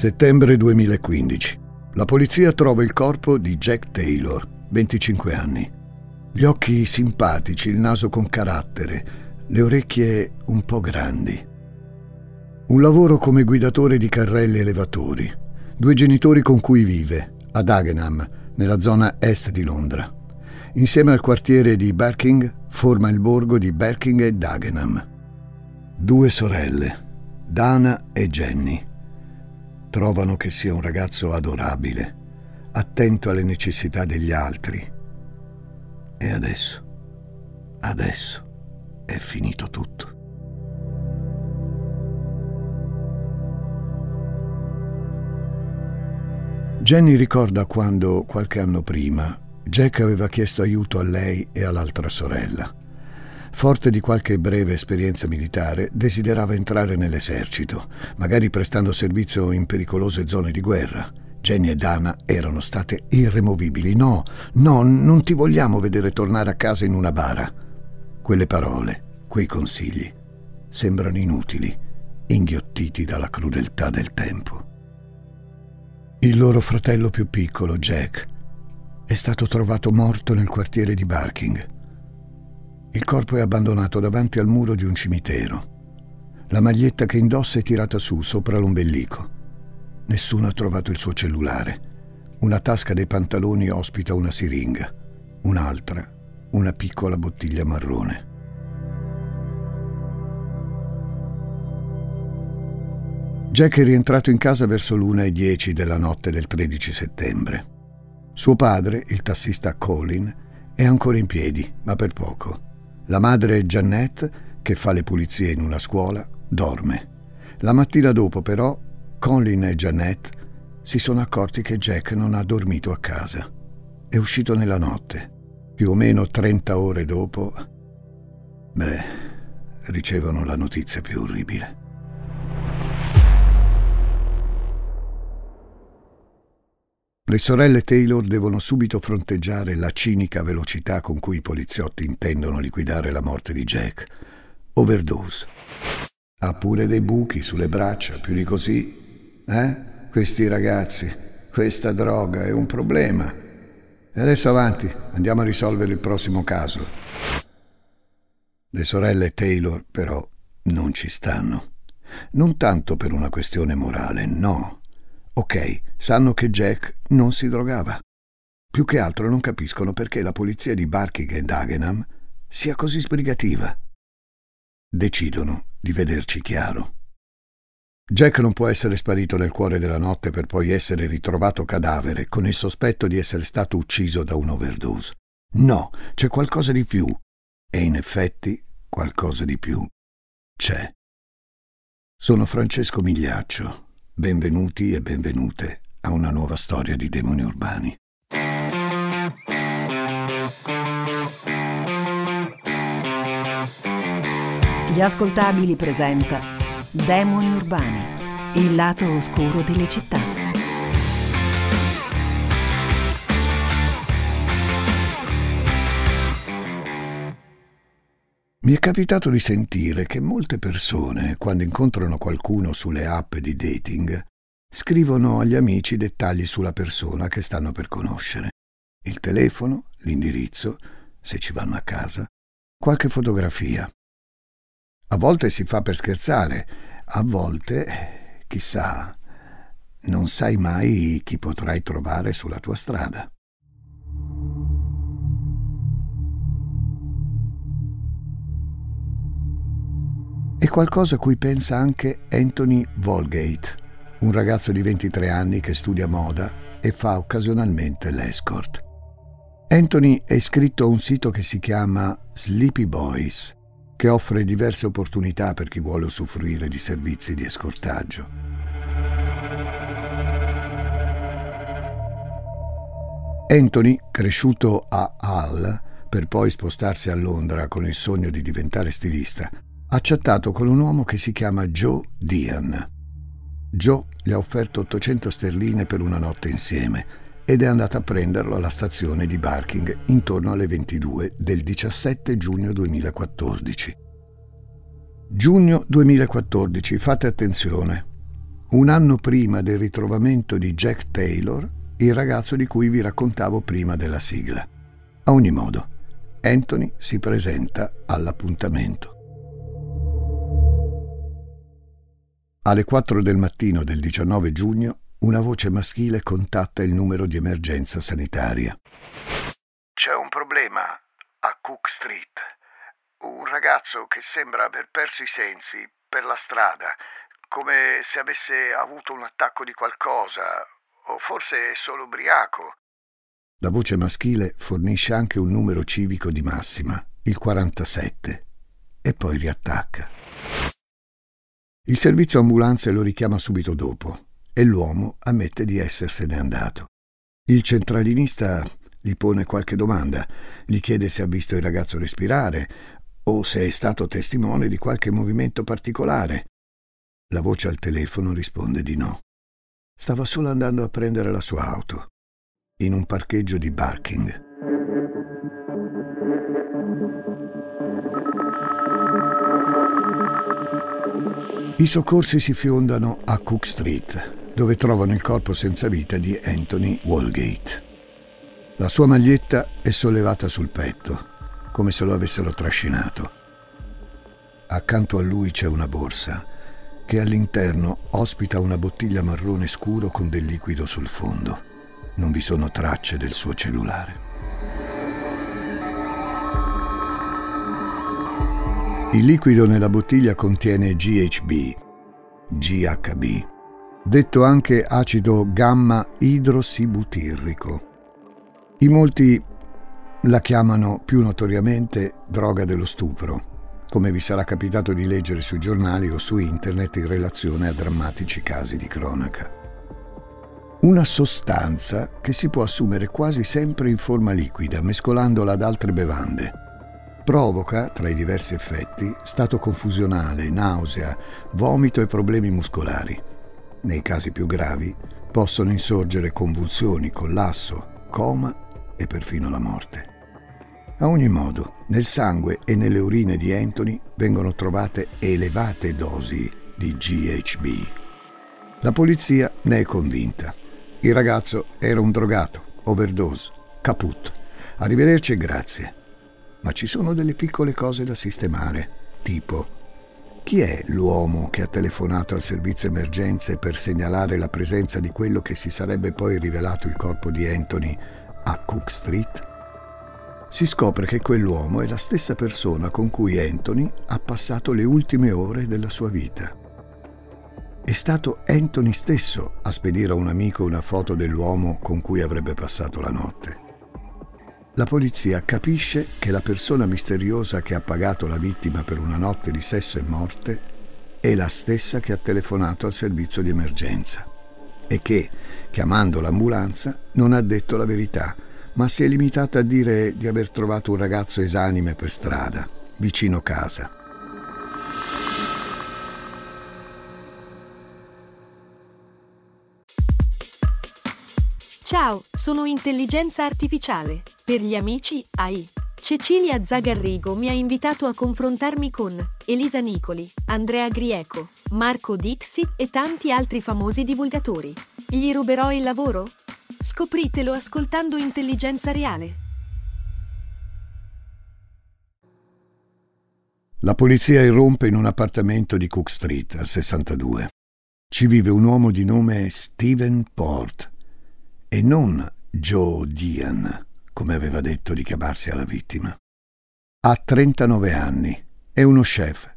Settembre 2015. La polizia trova il corpo di Jack Taylor, 25 anni. Gli occhi simpatici, il naso con carattere, le orecchie un po' grandi. Un lavoro come guidatore di carrelli elevatori. Due genitori con cui vive, a Dagenham, nella zona est di Londra. Insieme al quartiere di Barking forma il borgo di Barking e Dagenham. Due sorelle, Dana e Jenny trovano che sia un ragazzo adorabile, attento alle necessità degli altri. E adesso, adesso è finito tutto. Jenny ricorda quando, qualche anno prima, Jack aveva chiesto aiuto a lei e all'altra sorella. Forte di qualche breve esperienza militare, desiderava entrare nell'esercito, magari prestando servizio in pericolose zone di guerra. Jenny e Dana erano state irremovibili. No, no, non ti vogliamo vedere tornare a casa in una bara. Quelle parole, quei consigli, sembrano inutili, inghiottiti dalla crudeltà del tempo. Il loro fratello più piccolo, Jack, è stato trovato morto nel quartiere di Barking il corpo è abbandonato davanti al muro di un cimitero. La maglietta che indossa è tirata su, sopra l'ombelico. Nessuno ha trovato il suo cellulare. Una tasca dei pantaloni ospita una siringa, un'altra, una piccola bottiglia marrone. Jack è rientrato in casa verso l'una e dieci della notte del 13 settembre. Suo padre, il tassista Colin, è ancora in piedi, ma per poco. La madre Jeannette, che fa le pulizie in una scuola, dorme. La mattina dopo, però, Colin e Jeannette si sono accorti che Jack non ha dormito a casa. È uscito nella notte. Più o meno 30 ore dopo, beh, ricevono la notizia più orribile. Le sorelle Taylor devono subito fronteggiare la cinica velocità con cui i poliziotti intendono liquidare la morte di Jack. Overdose. Ha pure dei buchi sulle braccia, più di così. Eh? Questi ragazzi, questa droga è un problema. E adesso avanti, andiamo a risolvere il prossimo caso. Le sorelle Taylor, però, non ci stanno. Non tanto per una questione morale, no Ok, sanno che Jack non si drogava. Più che altro non capiscono perché la polizia di Barking e Dagenham sia così sbrigativa. Decidono di vederci chiaro. Jack non può essere sparito nel cuore della notte per poi essere ritrovato cadavere con il sospetto di essere stato ucciso da un'overdose. No, c'è qualcosa di più. E in effetti qualcosa di più c'è. Sono Francesco Migliaccio Benvenuti e benvenute a una nuova storia di demoni urbani. Gli ascoltabili presenta Demoni urbani, il lato oscuro delle città. Mi è capitato di sentire che molte persone, quando incontrano qualcuno sulle app di dating, scrivono agli amici dettagli sulla persona che stanno per conoscere. Il telefono, l'indirizzo, se ci vanno a casa, qualche fotografia. A volte si fa per scherzare, a volte, chissà, non sai mai chi potrai trovare sulla tua strada. Qualcosa a cui pensa anche Anthony Volgate, un ragazzo di 23 anni che studia moda e fa occasionalmente l'escort. Anthony è iscritto a un sito che si chiama Sleepy Boys, che offre diverse opportunità per chi vuole usufruire di servizi di escortaggio. Anthony, cresciuto a Hull, per poi spostarsi a Londra con il sogno di diventare stilista, ha chattato con un uomo che si chiama Joe Dian. Joe gli ha offerto 800 sterline per una notte insieme ed è andato a prenderlo alla stazione di Barking intorno alle 22 del 17 giugno 2014. Giugno 2014, fate attenzione. un anno prima del ritrovamento di Jack Taylor, il ragazzo di cui vi raccontavo prima della sigla. A ogni modo, Anthony si presenta all'appuntamento. Alle 4 del mattino del 19 giugno, una voce maschile contatta il numero di emergenza sanitaria. C'è un problema a Cook Street. Un ragazzo che sembra aver perso i sensi per la strada, come se avesse avuto un attacco di qualcosa, o forse è solo ubriaco. La voce maschile fornisce anche un numero civico di massima, il 47, e poi riattacca. Il servizio ambulanze lo richiama subito dopo e l'uomo ammette di essersene andato. Il centralinista gli pone qualche domanda, gli chiede se ha visto il ragazzo respirare o se è stato testimone di qualche movimento particolare. La voce al telefono risponde di no. Stava solo andando a prendere la sua auto, in un parcheggio di Barking. I soccorsi si fiondano a Cook Street, dove trovano il corpo senza vita di Anthony Walgate. La sua maglietta è sollevata sul petto, come se lo avessero trascinato. Accanto a lui c'è una borsa che all'interno ospita una bottiglia marrone scuro con del liquido sul fondo. Non vi sono tracce del suo cellulare. Il liquido nella bottiglia contiene GHB, GHB, detto anche acido gamma idrossibutirrico. In molti la chiamano più notoriamente droga dello stupro, come vi sarà capitato di leggere sui giornali o su internet in relazione a drammatici casi di cronaca. Una sostanza che si può assumere quasi sempre in forma liquida, mescolandola ad altre bevande Provoca, tra i diversi effetti, stato confusionale, nausea, vomito e problemi muscolari. Nei casi più gravi possono insorgere convulsioni, collasso, coma e perfino la morte. A ogni modo, nel sangue e nelle urine di Anthony vengono trovate elevate dosi di GHB. La polizia ne è convinta. Il ragazzo era un drogato, overdose, caput. Arrivederci e grazie ma ci sono delle piccole cose da sistemare, tipo chi è l'uomo che ha telefonato al servizio emergenze per segnalare la presenza di quello che si sarebbe poi rivelato il corpo di Anthony a Cook Street? Si scopre che quell'uomo è la stessa persona con cui Anthony ha passato le ultime ore della sua vita. È stato Anthony stesso a spedire a un amico una foto dell'uomo con cui avrebbe passato la notte. La polizia capisce che la persona misteriosa che ha pagato la vittima per una notte di sesso e morte è la stessa che ha telefonato al servizio di emergenza e che, chiamando l'ambulanza, non ha detto la verità, ma si è limitata a dire di aver trovato un ragazzo esanime per strada, vicino casa. Ciao, sono intelligenza artificiale. Per gli amici AI. Cecilia Zagarrigo mi ha invitato a confrontarmi con Elisa Nicoli, Andrea Grieco, Marco Dixi e tanti altri famosi divulgatori. Gli ruberò il lavoro? Scopritelo ascoltando Intelligenza Reale. La polizia irrompe in un appartamento di Cook Street, al 62. Ci vive un uomo di nome Steven Port e non Joe Dian, come aveva detto di chiamarsi alla vittima. Ha 39 anni, è uno chef,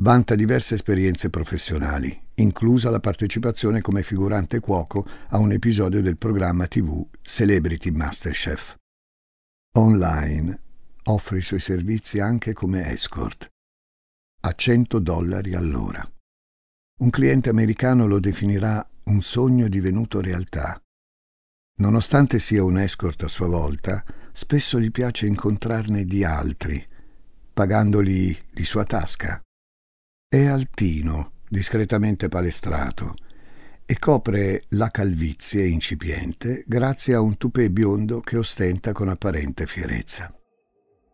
vanta diverse esperienze professionali, inclusa la partecipazione come figurante cuoco a un episodio del programma TV Celebrity Masterchef. Online offre i suoi servizi anche come escort, a 100 dollari all'ora. Un cliente americano lo definirà un sogno divenuto realtà Nonostante sia un escort a sua volta, spesso gli piace incontrarne di altri, pagandoli di sua tasca. È altino, discretamente palestrato, e copre la calvizie incipiente grazie a un tupè biondo che ostenta con apparente fierezza.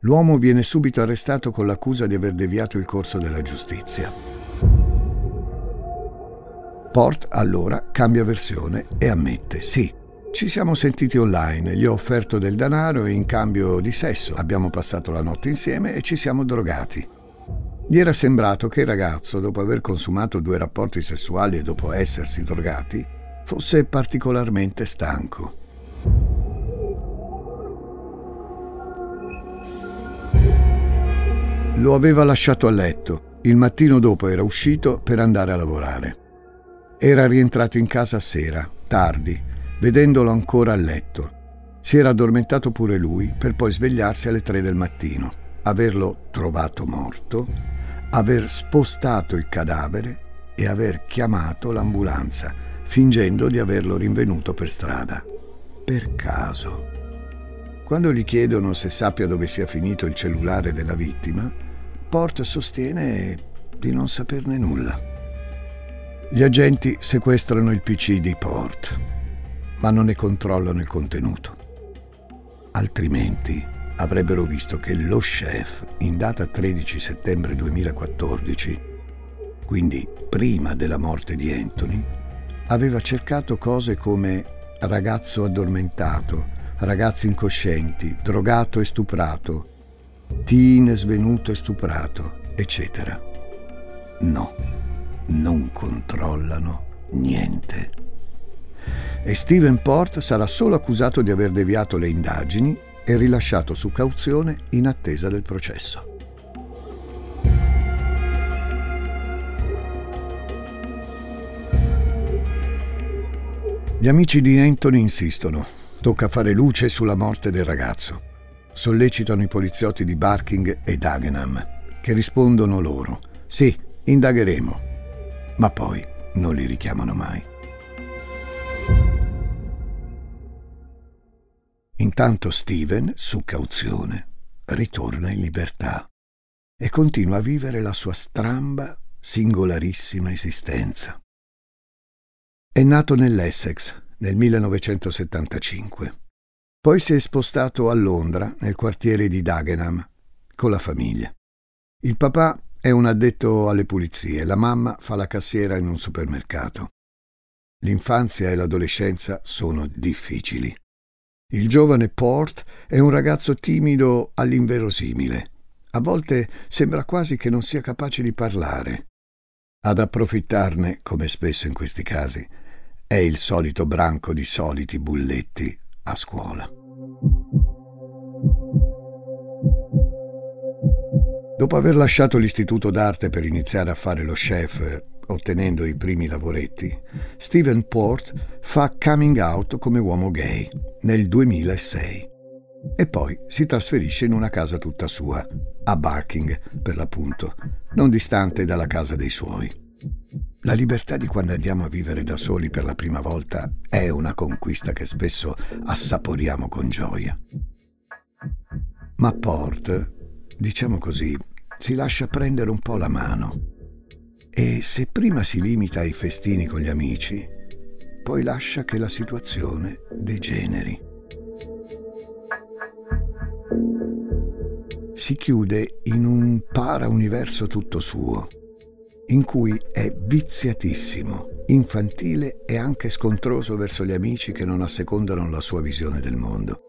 L'uomo viene subito arrestato con l'accusa di aver deviato il corso della giustizia. Port allora cambia versione e ammette sì. Ci siamo sentiti online, gli ho offerto del denaro in cambio di sesso abbiamo passato la notte insieme e ci siamo drogati. Gli era sembrato che il ragazzo, dopo aver consumato due rapporti sessuali e dopo essersi drogati, fosse particolarmente stanco. Lo aveva lasciato a letto. Il mattino dopo era uscito per andare a lavorare. Era rientrato in casa a sera, tardi, vedendolo ancora a letto. Si era addormentato pure lui per poi svegliarsi alle tre del mattino, averlo trovato morto, aver spostato il cadavere e aver chiamato l'ambulanza, fingendo di averlo rinvenuto per strada. Per caso. Quando gli chiedono se sappia dove sia finito il cellulare della vittima, Port sostiene di non saperne nulla. Gli agenti sequestrano il PC di Port, ma non ne controllano il contenuto. Altrimenti avrebbero visto che lo chef, in data 13 settembre 2014, quindi prima della morte di Anthony, aveva cercato cose come ragazzo addormentato, ragazzi incoscienti, drogato e stuprato, teen svenuto e stuprato, eccetera. No, non controllano niente. E Steven Port sarà solo accusato di aver deviato le indagini e rilasciato su cauzione in attesa del processo. Gli amici di Anthony insistono. Tocca fare luce sulla morte del ragazzo sollecitano i poliziotti di Barking e Dagenham, che rispondono loro, sì, indagheremo, ma poi non li richiamano mai. Intanto Steven, su cauzione, ritorna in libertà e continua a vivere la sua stramba, singolarissima esistenza. È nato nell'Essex nel 1975 poi si è spostato a Londra, nel quartiere di Dagenham, con la famiglia. Il papà è un addetto alle pulizie, la mamma fa la cassiera in un supermercato. L'infanzia e l'adolescenza sono difficili. Il giovane Port è un ragazzo timido all'inverosimile. A volte sembra quasi che non sia capace di parlare. Ad approfittarne, come spesso in questi casi, è il solito branco di soliti bulletti a scuola. Dopo aver lasciato l'istituto d'arte per iniziare a fare lo chef, ottenendo i primi lavoretti, Steven Port fa coming out come uomo gay nel 2006 e poi si trasferisce in una casa tutta sua, a Barking per l'appunto, non distante dalla casa dei suoi. La libertà di quando andiamo a vivere da soli per la prima volta è una conquista che spesso assaporiamo con gioia. Ma Port, diciamo così, si lascia prendere un po' la mano e se prima si limita ai festini con gli amici, poi lascia che la situazione degeneri. Si chiude in un para-universo tutto suo in cui è viziatissimo, infantile e anche scontroso verso gli amici che non assecondano la sua visione del mondo.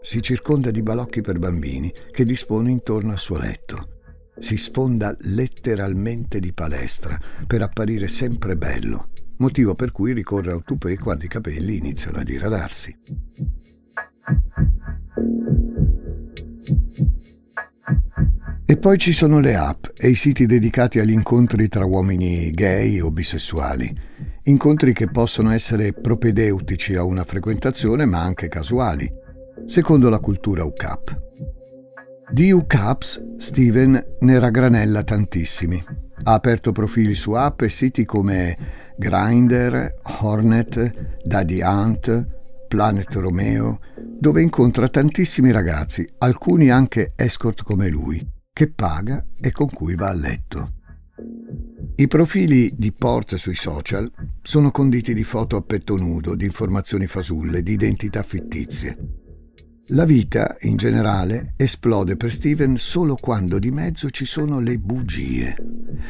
Si circonda di balocchi per bambini che dispone intorno al suo letto. Si sfonda letteralmente di palestra per apparire sempre bello, motivo per cui ricorre al tupè quando i capelli iniziano a diradarsi. E poi ci sono le app e i siti dedicati agli incontri tra uomini gay o bisessuali. Incontri che possono essere propedeutici a una frequentazione ma anche casuali, secondo la cultura UCAP. Di UCAPs Steven ne raggranella tantissimi. Ha aperto profili su app e siti come Grindr, Hornet, Daddy Hunt, Planet Romeo, dove incontra tantissimi ragazzi, alcuni anche escort come lui che paga e con cui va a letto. I profili di Port sui social sono conditi di foto a petto nudo, di informazioni fasulle, di identità fittizie. La vita, in generale, esplode per Steven solo quando di mezzo ci sono le bugie.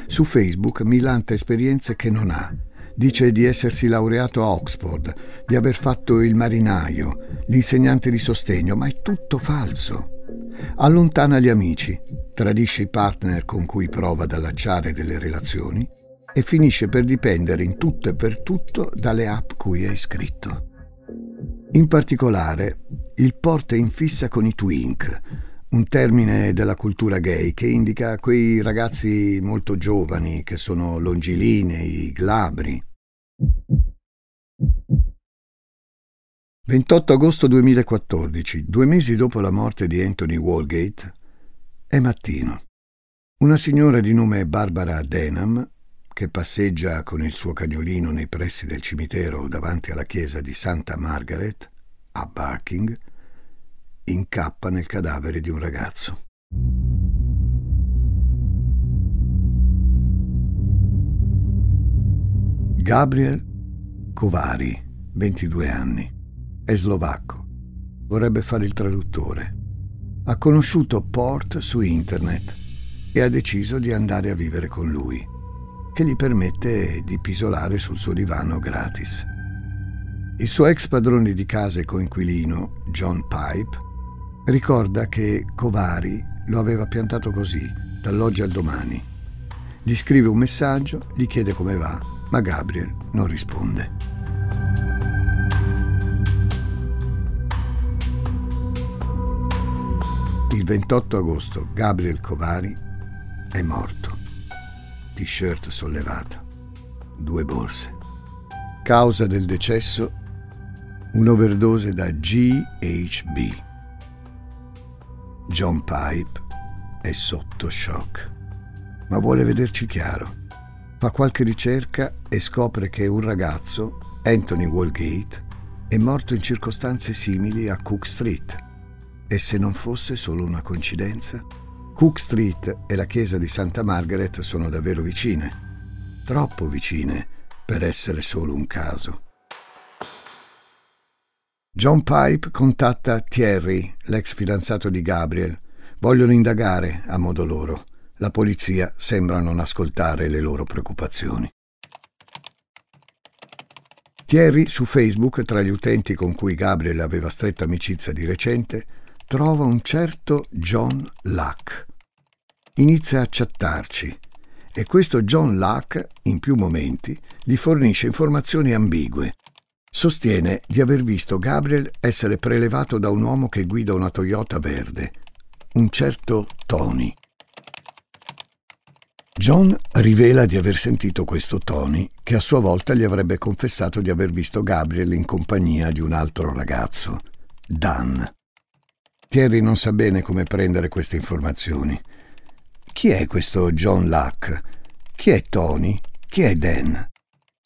Su Facebook milanta esperienze che non ha, Dice di essersi laureato a Oxford, di aver fatto il marinaio, l'insegnante di sostegno, ma è tutto falso. Allontana gli amici, tradisce i partner con cui prova ad allacciare delle relazioni e finisce per dipendere in tutto e per tutto dalle app cui è iscritto. In particolare, il porta in fissa con i twink, un termine della cultura gay che indica quei ragazzi molto giovani che sono longilinei, glabri. 28 agosto 2014, due mesi dopo la morte di Anthony Walgate, è mattino. Una signora di nome Barbara Denham, che passeggia con il suo cagnolino nei pressi del cimitero davanti alla chiesa di Santa Margaret, a Barking, incappa nel cadavere di un ragazzo. Gabriel Kovari, 22 anni, è slovacco. Vorrebbe fare il traduttore. Ha conosciuto Port su internet e ha deciso di andare a vivere con lui, che gli permette di pisolare sul suo divano gratis. Il suo ex padrone di casa e coinquilino, John Pipe, Ricorda che Covari lo aveva piantato così, dall'oggi al domani. Gli scrive un messaggio, gli chiede come va, ma Gabriel non risponde. Il 28 agosto Gabriel Covari è morto. T-shirt sollevata, due borse. Causa del decesso un'overdose da GHB. John Pipe è sotto shock, ma vuole vederci chiaro. Fa qualche ricerca e scopre che un ragazzo, Anthony Walgate, è morto in circostanze simili a Cook Street. E se non fosse solo una coincidenza? Cook Street e la chiesa di Santa Margaret sono davvero vicine, troppo vicine per essere solo un caso. John Pipe contatta Thierry, l'ex fidanzato di Gabriel. Vogliono indagare a modo loro. La polizia sembra non ascoltare le loro preoccupazioni. Thierry su Facebook, tra gli utenti con cui Gabriel aveva stretta amicizia di recente, trova un certo John Luck. Inizia a chattarci e questo John Luck, in più momenti, gli fornisce informazioni ambigue Sostiene di aver visto Gabriel essere prelevato da un uomo che guida una Toyota verde, un certo Tony. John rivela di aver sentito questo Tony, che a sua volta gli avrebbe confessato di aver visto Gabriel in compagnia di un altro ragazzo, Dan. Thierry non sa bene come prendere queste informazioni. Chi è questo John Luck? Chi è Tony? Chi è Dan?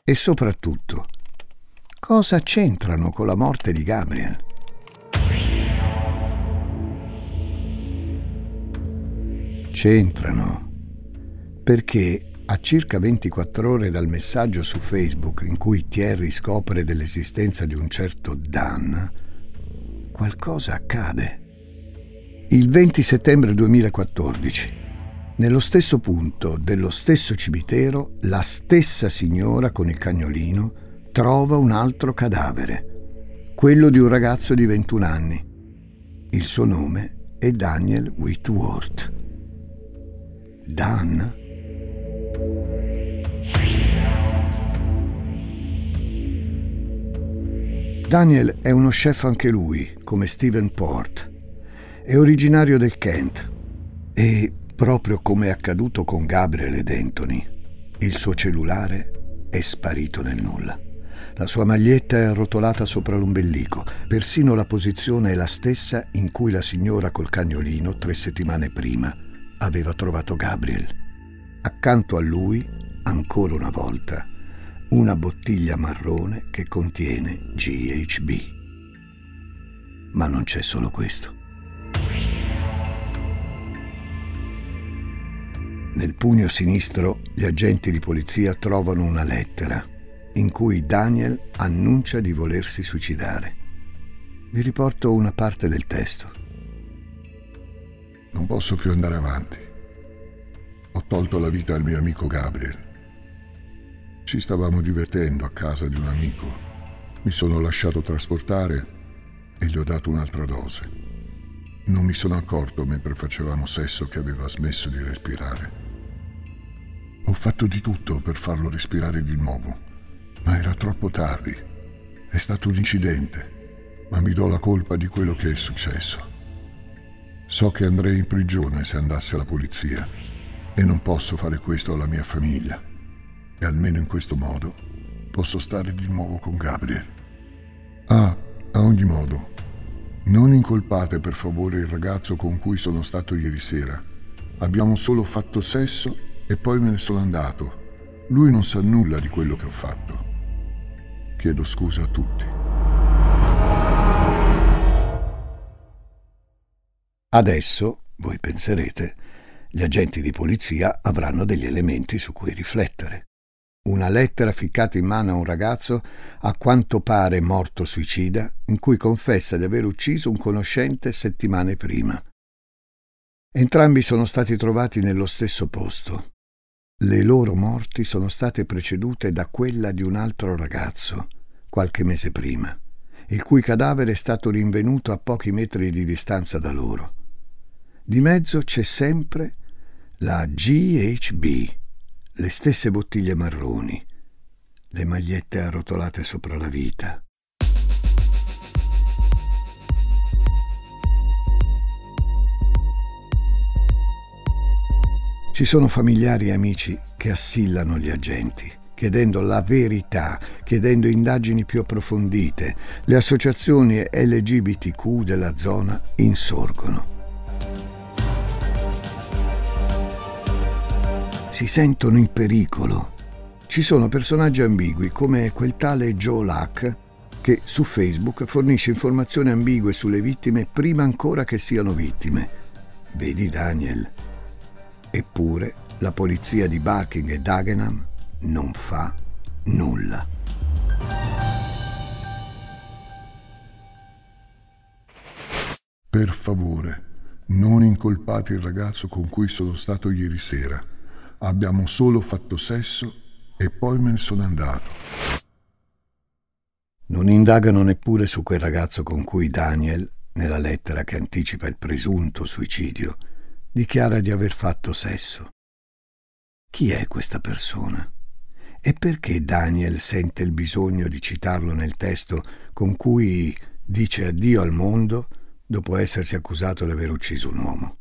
E soprattutto, Cosa c'entrano con la morte di Gabriel? C'entrano perché a circa 24 ore dal messaggio su Facebook in cui Thierry scopre dell'esistenza di un certo Dan, qualcosa accade. Il 20 settembre 2014, nello stesso punto dello stesso cimitero, la stessa signora con il cagnolino trova un altro cadavere, quello di un ragazzo di 21 anni. Il suo nome è Daniel Whitworth. Dan? Daniel è uno chef anche lui, come Stephen Port. È originario del Kent e, proprio come è accaduto con Gabriel ed Anthony, il suo cellulare è sparito nel nulla. La sua maglietta è arrotolata sopra l'ombelico, persino la posizione è la stessa in cui la signora col cagnolino tre settimane prima aveva trovato Gabriel. Accanto a lui, ancora una volta, una bottiglia marrone che contiene GHB. Ma non c'è solo questo. Nel pugno sinistro gli agenti di polizia trovano una lettera in cui Daniel annuncia di volersi suicidare. Vi riporto una parte del testo. Non posso più andare avanti. Ho tolto la vita al mio amico Gabriel. Ci stavamo divertendo a casa di un amico. Mi sono lasciato trasportare e gli ho dato un'altra dose. Non mi sono accorto mentre facevamo sesso che aveva smesso di respirare. Ho fatto di tutto per farlo respirare di nuovo, ma era troppo tardi. È stato un incidente, ma mi do la colpa di quello che è successo. So che andrei in prigione se andasse alla polizia e non posso fare questo alla mia famiglia. E almeno in questo modo posso stare di nuovo con Gabriel. Ah, a ogni modo, non incolpate per favore il ragazzo con cui sono stato ieri sera. Abbiamo solo fatto sesso e poi me ne sono andato. Lui non sa nulla di quello che ho fatto. Chiedo scusa a tutti. Adesso, voi penserete, gli agenti di polizia avranno degli elementi su cui riflettere. Una lettera ficcata in mano a un ragazzo a quanto pare morto suicida, in cui confessa di aver ucciso un conoscente settimane prima. Entrambi sono stati trovati nello stesso posto. Le loro morti sono state precedute da quella di un altro ragazzo, qualche mese prima, il cui cadavere è stato rinvenuto a pochi metri di distanza da loro. Di mezzo c'è sempre la GHB, le stesse bottiglie marroni, le magliette arrotolate sopra la vita. Ci sono familiari e amici che assillano gli agenti, chiedendo la verità, chiedendo indagini più approfondite. Le associazioni LGBTQ della zona insorgono. si sentono in pericolo. Ci sono personaggi ambigui come quel tale Joe Luck che su Facebook fornisce informazioni ambigue sulle vittime prima ancora che siano vittime. Vedi Daniel. Eppure la polizia di Barking e Dagenham non fa nulla. Per favore, non incolpate il ragazzo con cui sono stato ieri sera. Abbiamo solo fatto sesso e poi me ne sono andato. Non indagano neppure su quel ragazzo con cui Daniel, nella lettera che anticipa il presunto suicidio, dichiara di aver fatto sesso. Chi è questa persona? E perché Daniel sente il bisogno di citarlo nel testo con cui dice addio al mondo dopo essersi accusato di aver ucciso un uomo?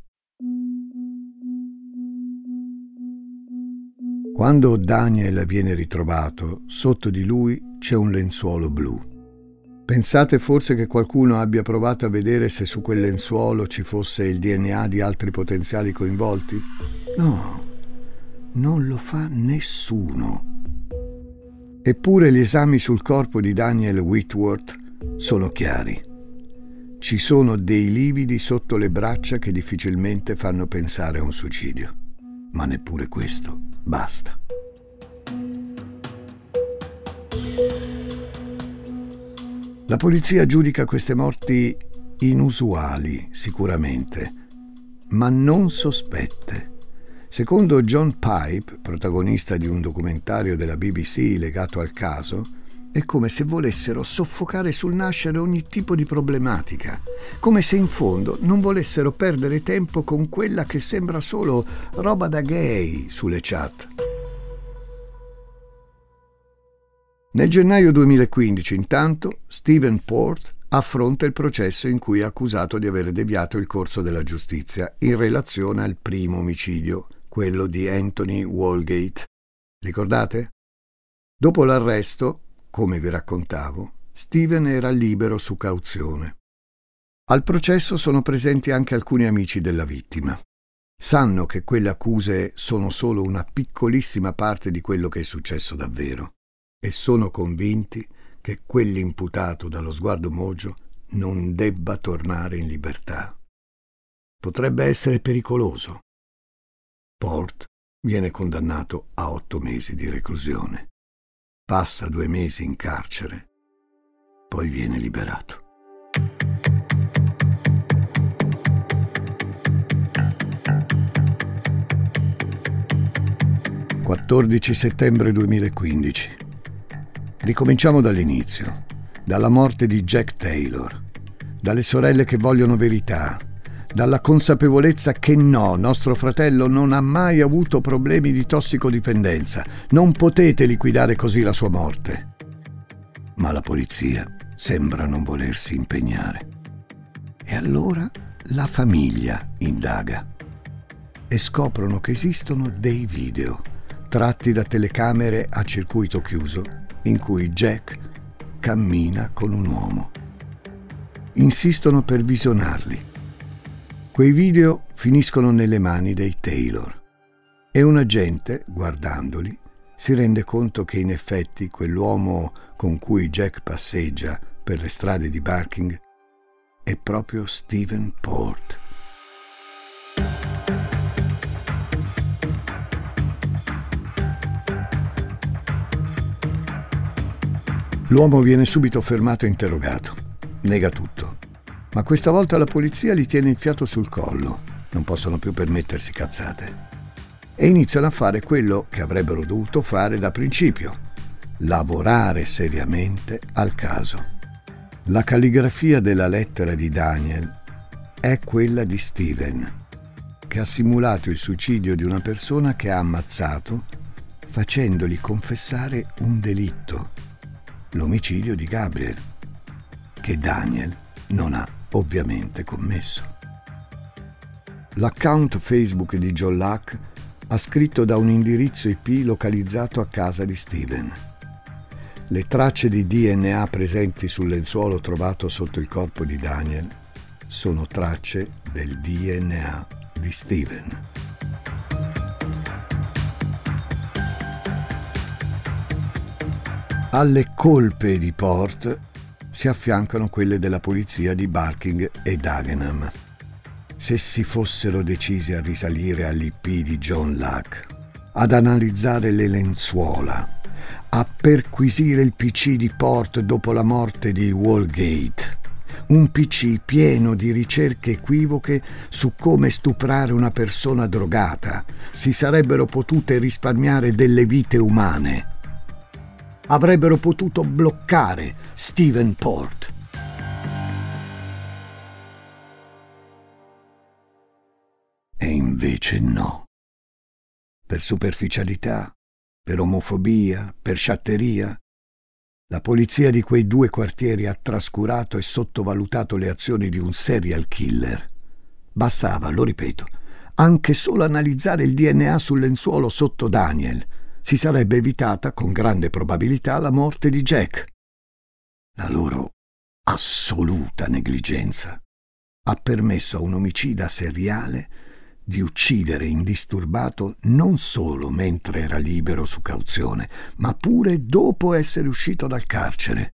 Quando Daniel viene ritrovato, sotto di lui c'è un lenzuolo blu. Pensate forse che qualcuno abbia provato a vedere se su quel lenzuolo ci fosse il DNA di altri potenziali coinvolti? No, non lo fa nessuno. Eppure gli esami sul corpo di Daniel Whitworth sono chiari. Ci sono dei lividi sotto le braccia che difficilmente fanno pensare a un suicidio. Ma neppure questo Basta. La polizia giudica queste morti inusuali, sicuramente, ma non sospette. Secondo John Pipe, protagonista di un documentario della BBC legato al caso, è come se volessero soffocare sul nascere ogni tipo di problematica, come se in fondo non volessero perdere tempo con quella che sembra solo roba da gay sulle chat. Nel gennaio 2015, intanto, Stephen Port affronta il processo in cui è accusato di aver deviato il corso della giustizia in relazione al primo omicidio, quello di Anthony Walgate. Ricordate? Dopo l'arresto, come vi raccontavo, Steven era libero su cauzione. Al processo sono presenti anche alcuni amici della vittima. Sanno che quelle accuse sono solo una piccolissima parte di quello che è successo davvero e sono convinti che quell'imputato dallo sguardo mogio non debba tornare in libertà. Potrebbe essere pericoloso. Port viene condannato a otto mesi di reclusione passa due mesi in carcere, poi viene liberato. 14 settembre 2015. Ricominciamo dall'inizio, dalla morte di Jack Taylor, dalle sorelle che vogliono verità, dalla consapevolezza che no, nostro fratello non ha mai avuto problemi di tossicodipendenza. Non potete liquidare così la sua morte. Ma la polizia sembra non volersi impegnare. E allora la famiglia indaga e scoprono che esistono dei video tratti da telecamere a circuito chiuso in cui Jack cammina con un uomo. Insistono per visionarli Quei video finiscono nelle mani dei Taylor e un agente, guardandoli, si rende conto che in effetti quell'uomo con cui Jack passeggia per le strade di Barking è proprio Stephen Port. L'uomo viene subito fermato e interrogato. Nega tutto ma questa volta la polizia li tiene il fiato sul collo, non possono più permettersi cazzate. E iniziano a fare quello che avrebbero dovuto fare da principio, lavorare seriamente al caso. La calligrafia della lettera di Daniel è quella di Steven, che ha simulato il suicidio di una persona che ha ammazzato facendogli confessare un delitto, l'omicidio di Gabriel, che Daniel non ha ovviamente commesso. L'account Facebook di John Luck ha scritto da un indirizzo IP localizzato a casa di Steven. Le tracce di DNA presenti sul lenzuolo trovato sotto il corpo di Daniel sono tracce del DNA di Steven. Alle colpe di Port si affiancano quelle della polizia di Barking e Dagenham. Se si fossero decisi a risalire all'IP di John Luck, ad analizzare le lenzuola, a perquisire il PC di Port dopo la morte di Wallgate, un PC pieno di ricerche equivoche su come stuprare una persona drogata, si sarebbero potute risparmiare delle vite umane avrebbero potuto bloccare Stephen Port. E invece no. Per superficialità, per omofobia, per sciatteria, la polizia di quei due quartieri ha trascurato e sottovalutato le azioni di un serial killer. Bastava, lo ripeto, anche solo analizzare il DNA sul lenzuolo sotto Daniel – si sarebbe evitata con grande probabilità la morte di Jack. La loro assoluta negligenza ha permesso a un omicida seriale di uccidere indisturbato non solo mentre era libero su cauzione, ma pure dopo essere uscito dal carcere.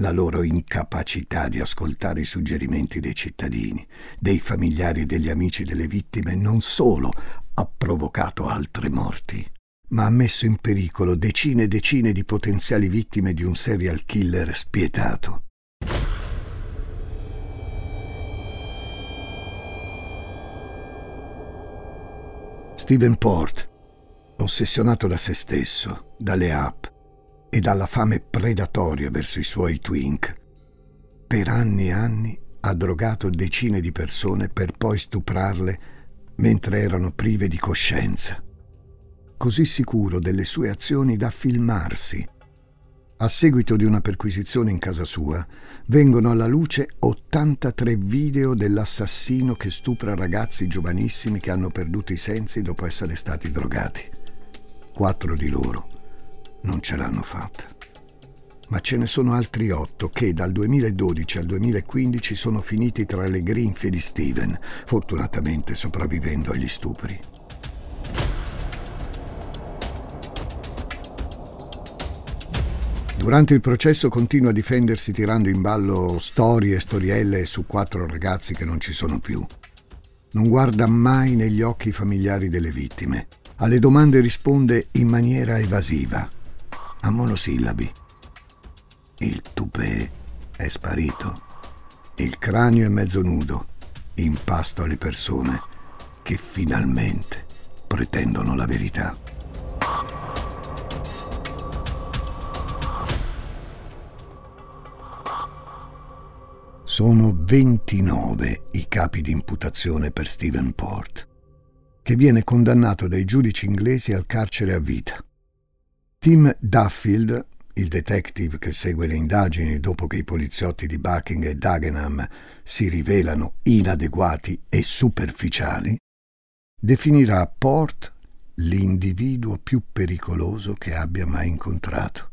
La loro incapacità di ascoltare i suggerimenti dei cittadini, dei familiari e degli amici delle vittime non solo ha provocato altre morti, ma ha messo in pericolo decine e decine di potenziali vittime di un serial killer spietato. Steven Port, ossessionato da se stesso, dalle app e dalla fame predatoria verso i suoi twink, per anni e anni ha drogato decine di persone per poi stuprarle mentre erano prive di coscienza così sicuro delle sue azioni da filmarsi. A seguito di una perquisizione in casa sua, vengono alla luce 83 video dell'assassino che stupra ragazzi giovanissimi che hanno perduto i sensi dopo essere stati drogati. Quattro di loro non ce l'hanno fatta. Ma ce ne sono altri otto che dal 2012 al 2015 sono finiti tra le grinfie di Steven, fortunatamente sopravvivendo agli stupri. Durante il processo continua a difendersi tirando in ballo storie e storielle su quattro ragazzi che non ci sono più. Non guarda mai negli occhi i familiari delle vittime. Alle domande risponde in maniera evasiva, a monosillabi. Il tupè è sparito. Il cranio è mezzo nudo, in pasto alle persone che finalmente pretendono la verità. Sono 29 i capi di imputazione per Stephen Port, che viene condannato dai giudici inglesi al carcere a vita. Tim Duffield, il detective che segue le indagini dopo che i poliziotti di Barking e Dagenham si rivelano inadeguati e superficiali, definirà Port l'individuo più pericoloso che abbia mai incontrato.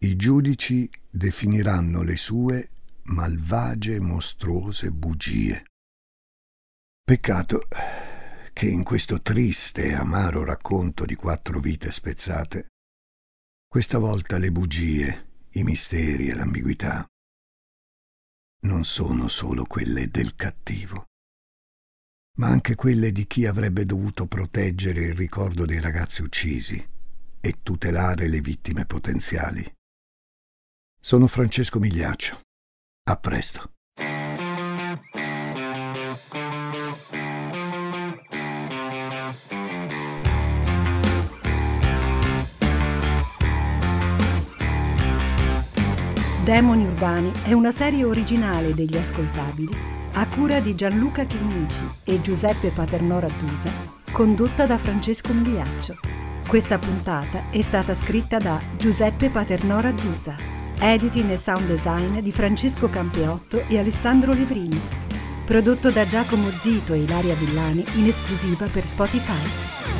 I giudici definiranno le sue malvagie e mostruose bugie. Peccato che in questo triste e amaro racconto di quattro vite spezzate, questa volta le bugie, i misteri e l'ambiguità non sono solo quelle del cattivo ma anche quelle di chi avrebbe dovuto proteggere il ricordo dei ragazzi uccisi e tutelare le vittime potenziali. Sono Francesco Migliaccio. A presto. Demoni Urbani è una serie originale degli ascoltabili a cura di Gianluca Chinnici e Giuseppe Paternò Rattusa, condotta da Francesco Migliaccio. Questa puntata è stata scritta da Giuseppe Paternò Rattusa, editing e sound design di Francesco Campeotto e Alessandro Levrini, prodotto da Giacomo Zito e Ilaria Villani in esclusiva per Spotify.